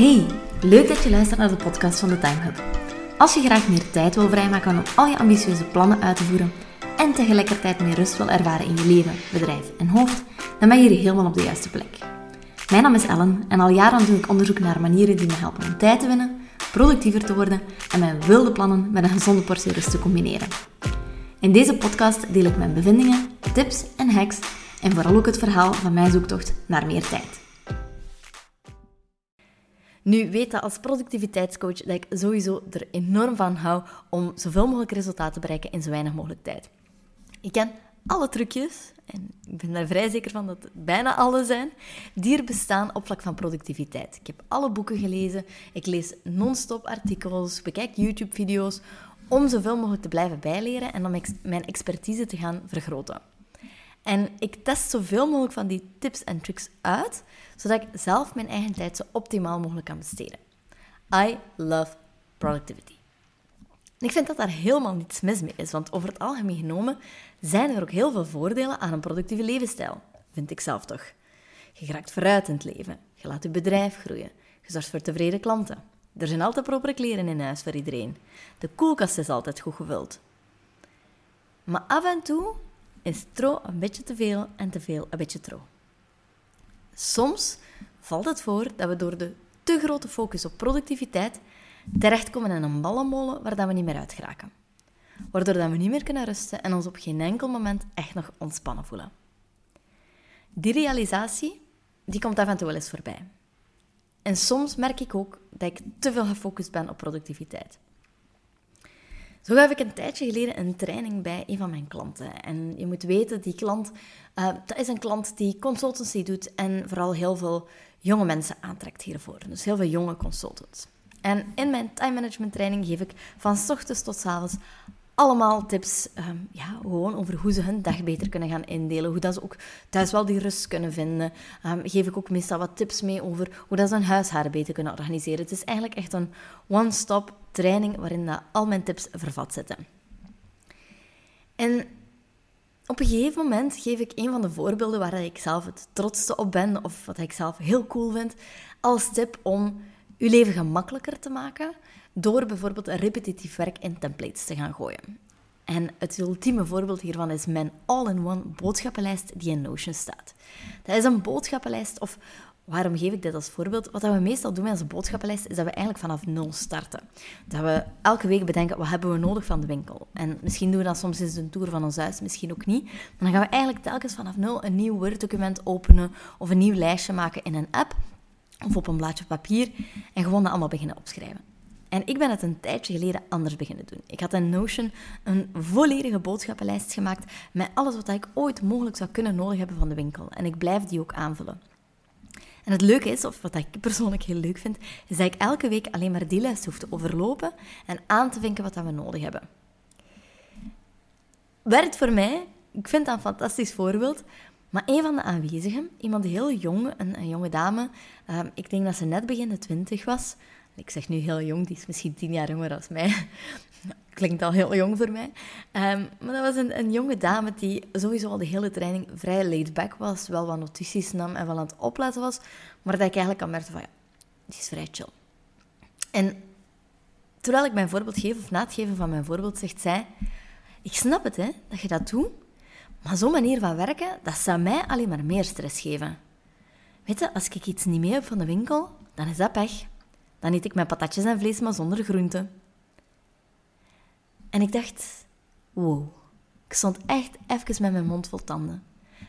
Hey, leuk dat je luistert naar de podcast van de Time Hub. Als je graag meer tijd wil vrijmaken om al je ambitieuze plannen uit te voeren en tegelijkertijd meer rust wil ervaren in je leven, bedrijf en hoofd, dan ben je hier helemaal op de juiste plek. Mijn naam is Ellen en al jaren doe ik onderzoek naar manieren die me helpen om tijd te winnen, productiever te worden en mijn wilde plannen met een gezonde portie rust te combineren. In deze podcast deel ik mijn bevindingen, tips en hacks en vooral ook het verhaal van mijn zoektocht naar meer tijd. Nu, weet dat als productiviteitscoach dat ik sowieso er enorm van hou om zoveel mogelijk resultaten te bereiken in zo weinig mogelijk tijd. Ik ken alle trucjes, en ik ben daar vrij zeker van dat het bijna alle zijn, die er bestaan op vlak van productiviteit. Ik heb alle boeken gelezen, ik lees non-stop artikels, bekijk YouTube-video's, om zoveel mogelijk te blijven bijleren en om mijn expertise te gaan vergroten. En ik test zoveel mogelijk van die tips en tricks uit, zodat ik zelf mijn eigen tijd zo optimaal mogelijk kan besteden. I love productivity. Ik vind dat daar helemaal niets mis mee is, want over het algemeen genomen zijn er ook heel veel voordelen aan een productieve levensstijl. Vind ik zelf toch. Je raakt vooruit in het leven. Je laat je bedrijf groeien. Je zorgt voor tevreden klanten. Er zijn altijd propere kleren in huis voor iedereen. De koelkast is altijd goed gevuld. Maar af en toe is tro een beetje te veel en te veel een beetje tro. Soms valt het voor dat we door de te grote focus op productiviteit terechtkomen in een ballenmolen waar we niet meer uit geraken. Waardoor we niet meer kunnen rusten en ons op geen enkel moment echt nog ontspannen voelen. Die realisatie die komt af en toe wel eens voorbij. En soms merk ik ook dat ik te veel gefocust ben op productiviteit. Zo gaf ik een tijdje geleden een training bij een van mijn klanten. En je moet weten, die klant, uh, dat is een klant die consultancy doet en vooral heel veel jonge mensen aantrekt hiervoor. Dus heel veel jonge consultants. En in mijn time management training geef ik van ochtends tot avonds allemaal tips ehm, ja, gewoon over hoe ze hun dag beter kunnen gaan indelen. Hoe dat ze ook thuis wel die rust kunnen vinden. Um, geef ik ook meestal wat tips mee over hoe dat ze hun huishouden beter kunnen organiseren. Het is eigenlijk echt een one-stop training waarin dat al mijn tips vervat zitten. En op een gegeven moment geef ik een van de voorbeelden waar ik zelf het trotste op ben, of wat ik zelf heel cool vind, als tip om uw leven gemakkelijker te maken door bijvoorbeeld repetitief werk in templates te gaan gooien. En het ultieme voorbeeld hiervan is mijn all-in-one boodschappenlijst die in Notion staat. Dat is een boodschappenlijst, of waarom geef ik dit als voorbeeld? Wat we meestal doen met onze boodschappenlijst, is dat we eigenlijk vanaf nul starten. Dat we elke week bedenken, wat hebben we nodig van de winkel? En misschien doen we dat soms eens een tour van ons huis, misschien ook niet. Maar dan gaan we eigenlijk telkens vanaf nul een nieuw Word-document openen of een nieuw lijstje maken in een app of op een blaadje papier en gewoon dat allemaal beginnen opschrijven. En ik ben het een tijdje geleden anders beginnen doen. Ik had in Notion een volledige boodschappenlijst gemaakt met alles wat ik ooit mogelijk zou kunnen nodig hebben van de winkel. En ik blijf die ook aanvullen. En het leuke is, of wat ik persoonlijk heel leuk vind, is dat ik elke week alleen maar die lijst hoef te overlopen en aan te vinken wat we nodig hebben. Werkt voor mij, ik vind dat een fantastisch voorbeeld, maar een van de aanwezigen, iemand heel jong, een, een jonge dame, ehm, ik denk dat ze net begin de twintig was. Ik zeg nu heel jong, die is misschien tien jaar jonger dan mij. Klinkt al heel jong voor mij. Ehm, maar dat was een, jonge dame die sowieso al de hele training vrij laid back was. Wel wat notities nam en wel aan het opletten was. Maar dat ik eigenlijk al merkte van, ja, die is vrij chill. En terwijl ik mijn voorbeeld geef, of na het geven van mijn voorbeeld, zegt zij... Ik snap het, hè, dat je dat doet. Maar zo'n manier van werken, dat zou mij alleen maar meer stress geven. Weet je, als ik iets niet mee heb van de winkel, dan is dat pech. Dan eet ik mijn patatjes en vlees, maar zonder groenten. En ik dacht, wow. Ik stond echt even met mijn mond vol tanden.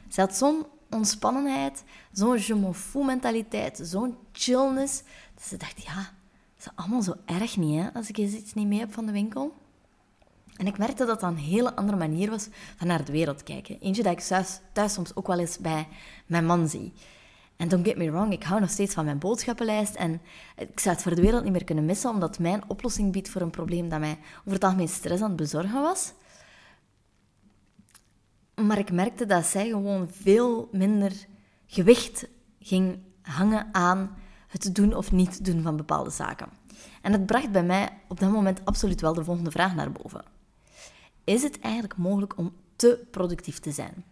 Ze had zo'n ontspannenheid, zo'n je m'en fous mentaliteit, zo'n chillness. Dat ze dacht, ja, dat is allemaal zo erg niet, hè, als ik eens iets niet mee heb van de winkel. En ik merkte dat dat een hele andere manier was van naar de wereld kijken. Eentje dat ik thuis, thuis soms ook wel eens bij mijn man zie. En don't get me wrong, ik hou nog steeds van mijn boodschappenlijst. En ik zou het voor de wereld niet meer kunnen missen, omdat mijn oplossing biedt voor een probleem dat mij over het algemeen stress aan het bezorgen was. Maar ik merkte dat zij gewoon veel minder gewicht ging hangen aan het doen of niet doen van bepaalde zaken. En het bracht bij mij op dat moment absoluut wel de volgende vraag naar boven. Is het eigenlijk mogelijk om te productief te zijn?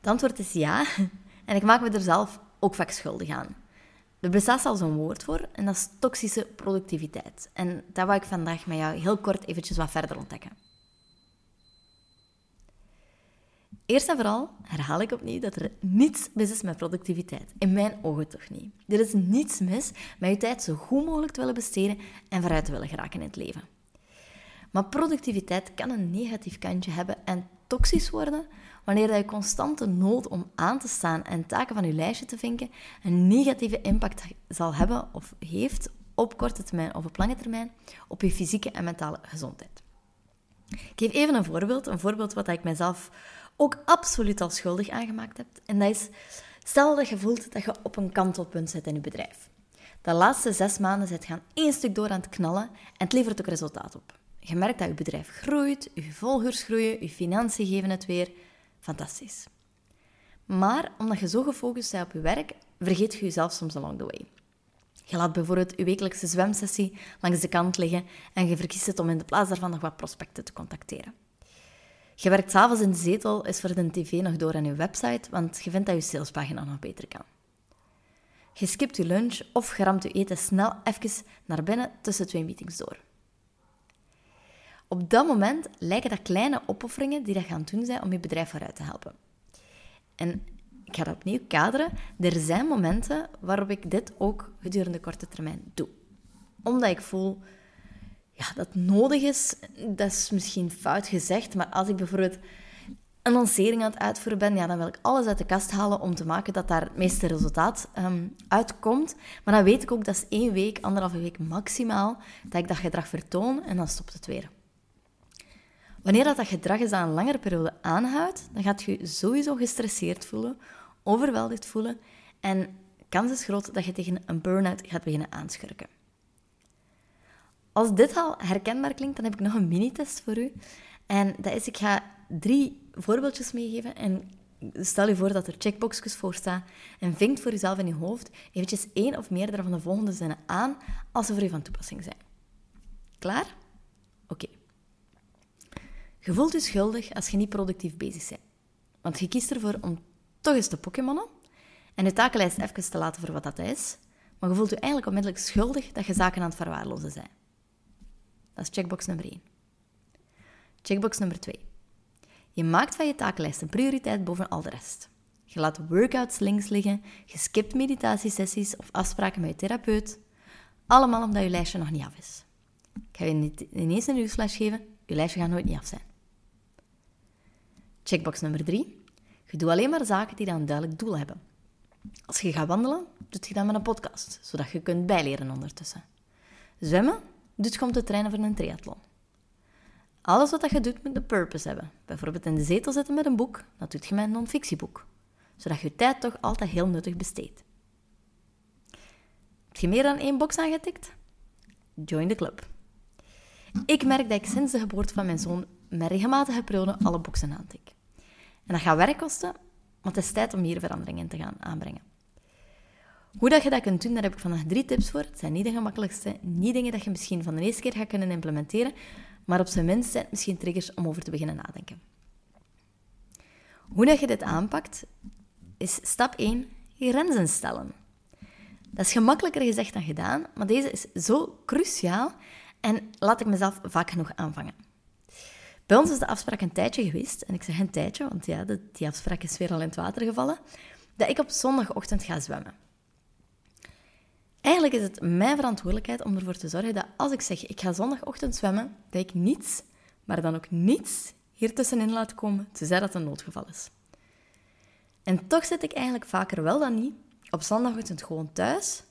Het antwoord is ja. En ik maak me er zelf ook vaak schuldig aan. Er bestaat al zo'n woord voor en dat is toxische productiviteit. En dat wil ik vandaag met jou heel kort eventjes wat verder ontdekken. Eerst en vooral herhaal ik opnieuw dat er niets mis is met productiviteit. In mijn ogen toch niet. Er is niets mis met je tijd zo goed mogelijk te willen besteden en vooruit te willen geraken in het leven. Maar productiviteit kan een negatief kantje hebben en toxisch worden wanneer je constante nood om aan te staan en taken van je lijstje te vinken een negatieve impact zal hebben of heeft op korte termijn of op lange termijn op je fysieke en mentale gezondheid. Ik geef even een voorbeeld, een voorbeeld wat ik mezelf ook absoluut al schuldig aangemaakt heb. En dat is, stel dat je voelt dat je op een kantelpunt zit in je bedrijf. De laatste zes maanden zit gaan één stuk door aan het knallen en het levert ook resultaat op. Je merkt dat je bedrijf groeit, je volgers groeien, je financiën geven het weer. Fantastisch. Maar omdat je zo gefocust bent op je werk, vergeet je jezelf soms along the way. Je laat bijvoorbeeld je wekelijkse zwemsessie langs de kant liggen en je verkiest het om in de plaats daarvan nog wat prospecten te contacteren. Je werkt s'avonds in de zetel, is voor de tv nog door aan je website, want je vindt dat je salespagina nog beter kan. Je skipt je lunch of je ramt je eten snel even naar binnen tussen twee meetings door. Op dat moment lijken dat kleine opofferingen die dat gaan doen zijn om je bedrijf vooruit te helpen. En ik ga dat opnieuw kaderen. Er zijn momenten waarop ik dit ook gedurende korte termijn doe. Omdat ik voel ja, dat nodig is, dat is misschien fout gezegd, maar als ik bijvoorbeeld een lancering aan het uitvoeren ben, ja, dan wil ik alles uit de kast halen om te maken dat daar het meeste resultaat um, uitkomt. Maar dan weet ik ook, dat is één week, anderhalve week maximaal, dat ik dat gedrag vertoon en dan stopt het weer. Wanneer dat, gedrag is aan een langere periode aanhoudt, dan gaat je sowieso gestresseerd voelen, overweldigd voelen en kans is groot dat je tegen een burn-out gaat beginnen aanschurken. Als dit al herkenbaar klinkt, dan heb ik nog een mini-test voor u. En dat is, ik ga drie voorbeeldjes meegeven en stel je voor dat er checkboxjes voor staan en vinkt voor jezelf in je hoofd eventjes één of meerdere van de volgende zinnen aan als ze voor je van toepassing zijn. Klaar? Oké. Je voelt je schuldig als je niet productief bezig bent. Want je kiest ervoor om toch eens te pokémonnen en je takenlijst even te laten voor wat dat is, maar je voelt je eigenlijk onmiddellijk schuldig dat je zaken aan het verwaarlozen zijn. Dat is checkbox nummer 1. Checkbox nummer 2. Je maakt van je takenlijst een prioriteit boven al de rest. Je laat workouts links liggen, je skipt meditatiesessies of afspraken met je therapeut. Allemaal omdat je lijstje nog niet af is. Ik ga je ineens een nieuwsflash geven, je lijstje gaat nooit niet af zijn. Checkbox nummer 3. Je doet alleen maar zaken die dan een duidelijk doel hebben. Als je gaat wandelen, doet je dat met een podcast, zodat je kunt bijleren ondertussen. Zwemmen doet je om te trainen voor een triathlon. Alles wat je doet moet een purpose hebben. Bijvoorbeeld in de zetel zitten met een boek, dat doet je met een non-fictieboek. Zodat je tijd toch altijd heel nuttig besteedt. Heb je meer dan één box aangetikt? Join the club. Ik merk dat ik sinds de geboorte van mijn zoon met regelmatige perioden alle boxen aantik. En dat gaat werk kosten, maar het is tijd om hier verandering in te gaan aanbrengen. Hoe dat je dat kunt doen, daar heb ik vandaag drie tips voor. Het zijn niet de gemakkelijkste, niet dingen dat je misschien van de eerste keer gaat kunnen implementeren, maar op zijn minst zijn het misschien triggers om over te beginnen nadenken. Hoe dat je dit aanpakt, is stap 1, grenzen stellen. Dat is gemakkelijker gezegd dan gedaan, maar deze is zo cruciaal en laat ik mezelf vaak genoeg aanvangen. Bij ons is de afspraak een tijdje geweest, en ik zeg een tijdje, want ja, die afspraak is weer al in het water gevallen, dat ik op zondagochtend ga zwemmen. Eigenlijk is het mijn verantwoordelijkheid om ervoor te zorgen dat als ik zeg ik ga zondagochtend zwemmen, dat ik niets, maar dan ook niets hier tussenin laat komen, tenzij dat een noodgeval is. En toch zit ik eigenlijk vaker wel dan niet op zondagochtend gewoon thuis.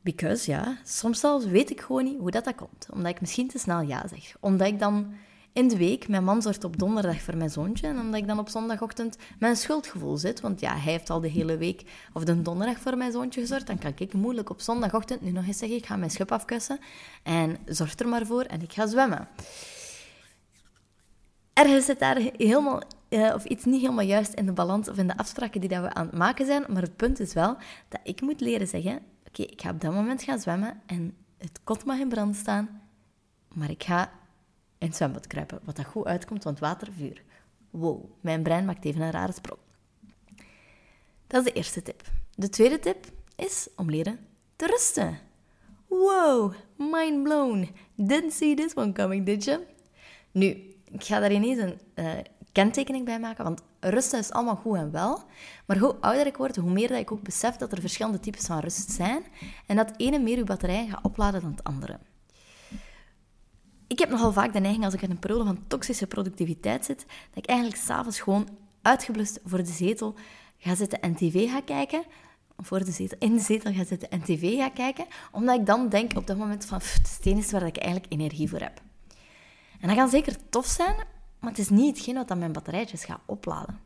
Because ja, soms zelfs weet ik gewoon niet hoe dat, dat komt. Omdat ik misschien te snel ja zeg. Omdat ik dan in de week. Mijn man zorgt op donderdag voor mijn zoontje. En omdat ik dan op zondagochtend mijn schuldgevoel zit, want ja, hij heeft al de hele week of de donderdag voor mijn zoontje gezorgd, dan kan ik moeilijk op zondagochtend nu nog eens zeggen, ik ga mijn schub afkussen en zorg er maar voor en ik ga zwemmen. Ergens zit daar helemaal, uh, of iets niet helemaal juist in de balans of in de afspraken die dat we aan het maken zijn, maar het punt is wel dat ik moet leren zeggen, oké, ik ga op dat moment gaan zwemmen en het kot mag in brand staan, maar ik ga in het zwembad kruipen. Wat dat goed uitkomt, want water, vuur. Wow, mijn brein maakt even een rare sprong. Dat is de eerste tip. De tweede tip is om leren te rusten. Wow, mind blown. Didn't see this one coming, did you? Nu, ik ga daar ineens een uh, kenttekening bij maken, want rusten is allemaal goed en wel. Maar hoe ouder ik word, hoe meer dat ik ook besef dat er verschillende types van rust zijn en dat ene meer uw batterij gaat opladen dan het andere. Ik heb nogal vaak de neiging, als ik in een periode van toxische productiviteit zit, dat ik eigenlijk s'avonds gewoon uitgeblust voor de zetel ga zitten en tv ga kijken. Voor de zetel, in de zetel ga zitten en tv ga kijken. Omdat ik dan denk op dat moment van, is het enige waar ik eigenlijk energie voor heb. En dat kan zeker tof zijn, maar het is niet hetgeen wat mijn batterijtjes gaat opladen.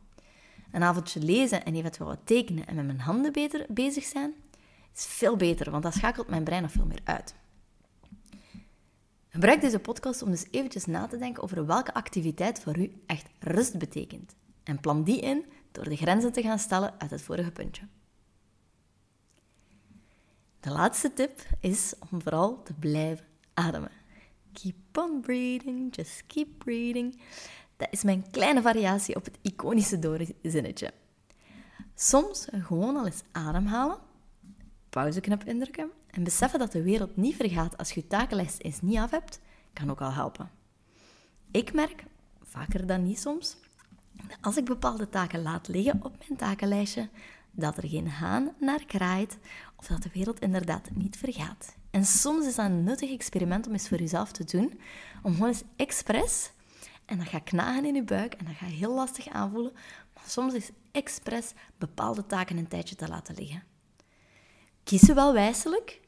Een avondje lezen en eventueel wat tekenen en met mijn handen beter bezig zijn, is veel beter, want dat schakelt mijn brein nog veel meer uit. Gebruik deze podcast om dus eventjes na te denken over welke activiteit voor u echt rust betekent. En plan die in door de grenzen te gaan stellen uit het vorige puntje. De laatste tip is om vooral te blijven ademen. Keep on breathing, just keep breathing. Dat is mijn kleine variatie op het iconische doorzinnetje. Soms gewoon al eens ademhalen, pauzeknop indrukken en beseffen dat de wereld niet vergaat als je je takenlijst eens niet af hebt, kan ook al helpen. Ik merk, vaker dan niet soms, dat als ik bepaalde taken laat liggen op mijn takenlijstje, dat er geen haan naar kraait of dat de wereld inderdaad niet vergaat. En soms is dat een nuttig experiment om eens voor jezelf te doen, om gewoon eens expres, en dat gaat knagen in je buik en dat gaat heel lastig aanvoelen, maar soms is expres bepaalde taken een tijdje te laten liggen. Kies ze wel wijselijk,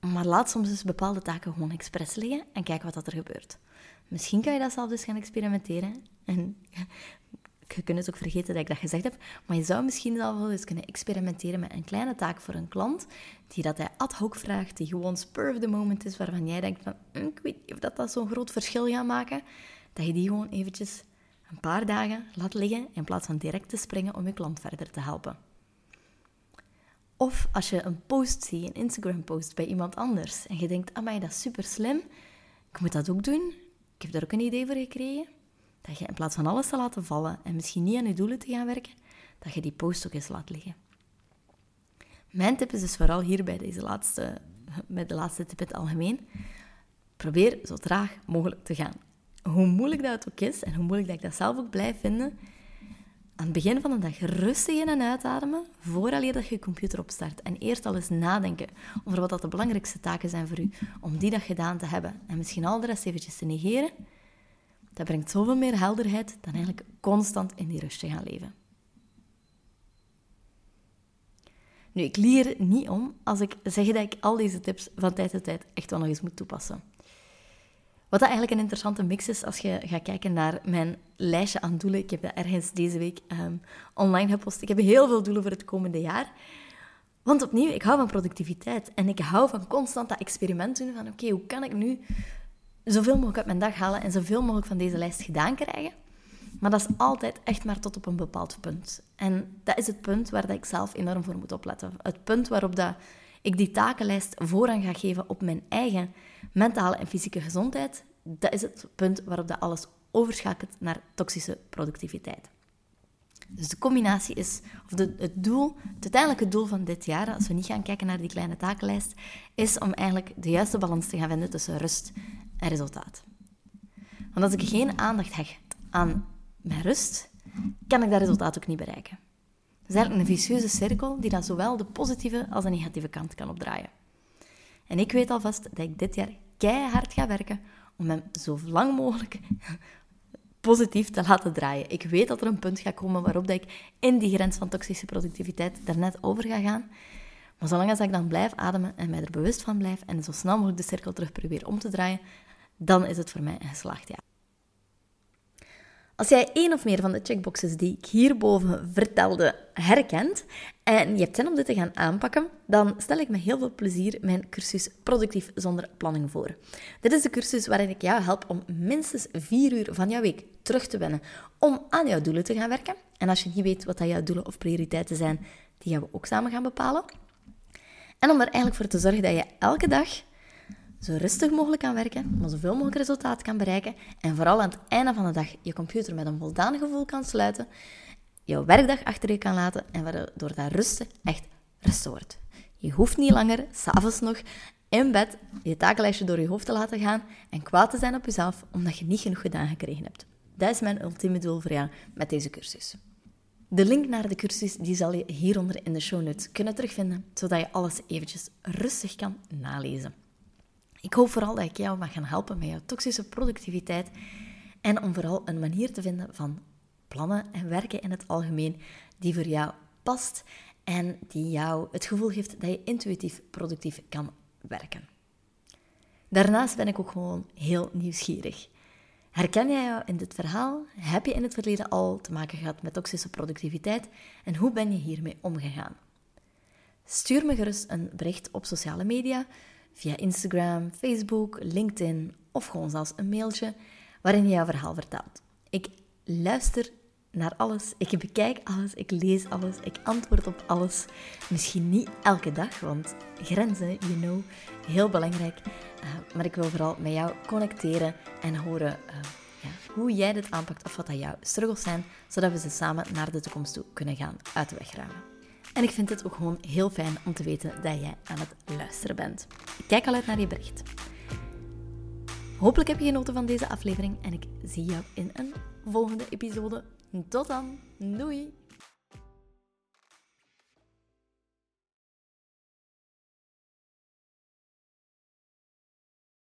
maar laat soms eens bepaalde taken gewoon expres liggen en kijk wat er gebeurt. Misschien kan je dat zelf dus gaan experimenteren. En je kunt het ook vergeten dat ik dat gezegd heb, maar je zou misschien wel eens kunnen experimenteren met een kleine taak voor een klant, die dat hij ad hoc vraagt, die gewoon spur of the moment is, waarvan jij denkt van, hm, ik weet niet of dat, dat zo'n groot verschil gaat maken, dat je die gewoon eventjes een paar dagen laat liggen in plaats van direct te springen om je klant verder te helpen. Of als je een post ziet, een Instagram-post bij iemand anders, en je denkt, amai, dat is super slim, ik moet dat ook doen, ik heb daar ook een idee voor gekregen, dat je in plaats van alles te laten vallen en misschien niet aan je doelen te gaan werken, dat je die post ook eens laat liggen. Mijn tip is dus vooral hier bij, deze laatste, bij de laatste tip in het algemeen. Probeer zo traag mogelijk te gaan. Hoe moeilijk dat ook is en hoe moeilijk dat ik dat zelf ook blijf vinden, aan het begin van de dag rustig in- en uitademen, vooraleer dat je je computer opstart. En eerst al eens nadenken over wat dat de belangrijkste taken zijn voor u, om die dag gedaan te hebben. En misschien al de rest eventjes te negeren. Dat brengt zoveel meer helderheid dan eigenlijk constant in die rust te gaan leven. Nu, ik leer niet om als ik zeg dat ik al deze tips van tijd tot tijd echt wel nog eens moet toepassen. Wat dat eigenlijk een interessante mix is als je gaat kijken naar mijn lijstje aan doelen. Ik heb dat ergens deze week um, online gepost. Ik heb heel veel doelen voor het komende jaar. Want opnieuw, ik hou van productiviteit. En ik hou van constant dat experiment doen van oké, hoe kan ik nu zoveel mogelijk uit mijn dag halen en zoveel mogelijk van deze lijst gedaan krijgen. Maar dat is altijd echt maar tot op een bepaald punt. En dat is het punt waar dat ik zelf enorm voor moet opletten. Het punt waarop dat ik die takenlijst voorrang ga geven op mijn eigen mentale en fysieke gezondheid, dat is het punt waarop dat alles overschakelt naar toxische productiviteit. Dus de combinatie is, of de, het doel, het uiteindelijke doel van dit jaar, als we niet gaan kijken naar die kleine takenlijst, is om eigenlijk de juiste balans te gaan vinden tussen rust en resultaat. Want als ik geen aandacht hecht aan mijn rust, kan ik dat resultaat ook niet bereiken. Het is eigenlijk een vicieuze cirkel die dan zowel de positieve als de negatieve kant kan opdraaien. En ik weet alvast dat ik dit jaar keihard ga werken om hem zo lang mogelijk positief te laten draaien. Ik weet dat er een punt gaat komen waarop dat ik in die grens van toxische productiviteit daarnet over ga gaan. Maar zolang als ik dan blijf ademen en mij er bewust van blijf en zo snel mogelijk de cirkel terug probeer om te draaien, dan is het voor mij een geslaagd jaar. Als jij één of meer van de checkboxes die ik hierboven vertelde herkent en je hebt zin om dit te gaan aanpakken, dan stel ik met heel veel plezier mijn cursus Productief zonder planning voor. Dit is de cursus waarin ik jou help om minstens vier uur van jouw week terug te winnen om aan jouw doelen te gaan werken. En als je niet weet wat dat jouw doelen of prioriteiten zijn, die gaan we ook samen gaan bepalen. En om er eigenlijk voor te zorgen dat je elke dag zo rustig mogelijk kan werken, maar zoveel mogelijk resultaat kan bereiken en vooral aan het einde van de dag je computer met een voldaan gevoel kan sluiten, jouw werkdag achter je kan laten en waardoor dat rusten echt restoort. Je hoeft niet langer, s'avonds nog, in bed je takenlijstje door je hoofd te laten gaan en kwaad te zijn op jezelf omdat je niet genoeg gedaan gekregen hebt. Dat is mijn ultieme doel voor jou met deze cursus. De link naar de cursus die zal je hieronder in de show notes kunnen terugvinden, zodat je alles eventjes rustig kan nalezen. Ik hoop vooral dat ik jou mag gaan helpen met jouw toxische productiviteit en om vooral een manier te vinden van plannen en werken in het algemeen die voor jou past en die jou het gevoel geeft dat je intuïtief productief kan werken. Daarnaast ben ik ook gewoon heel nieuwsgierig. Herken jij jou in dit verhaal? Heb je in het verleden al te maken gehad met toxische productiviteit en hoe ben je hiermee omgegaan? Stuur me gerust een bericht op sociale media, via Instagram, Facebook, LinkedIn of gewoon zelfs een mailtje waarin je jouw verhaal vertelt. Ik luister naar alles, ik bekijk alles, ik lees alles, ik antwoord op alles. Misschien niet elke dag, want grenzen, you know, heel belangrijk. Uh, maar ik wil vooral met jou connecteren en horen uh, ja, hoe jij dit aanpakt of wat dat jouw struggles zijn, zodat we ze samen naar de toekomst toe kunnen gaan uit de weg ruimen. En ik vind het ook gewoon heel fijn om te weten dat jij aan het luisteren bent. Kijk al uit naar je bericht. Hopelijk heb je genoten van deze aflevering en ik zie jou in een volgende episode. Tot dan, doei!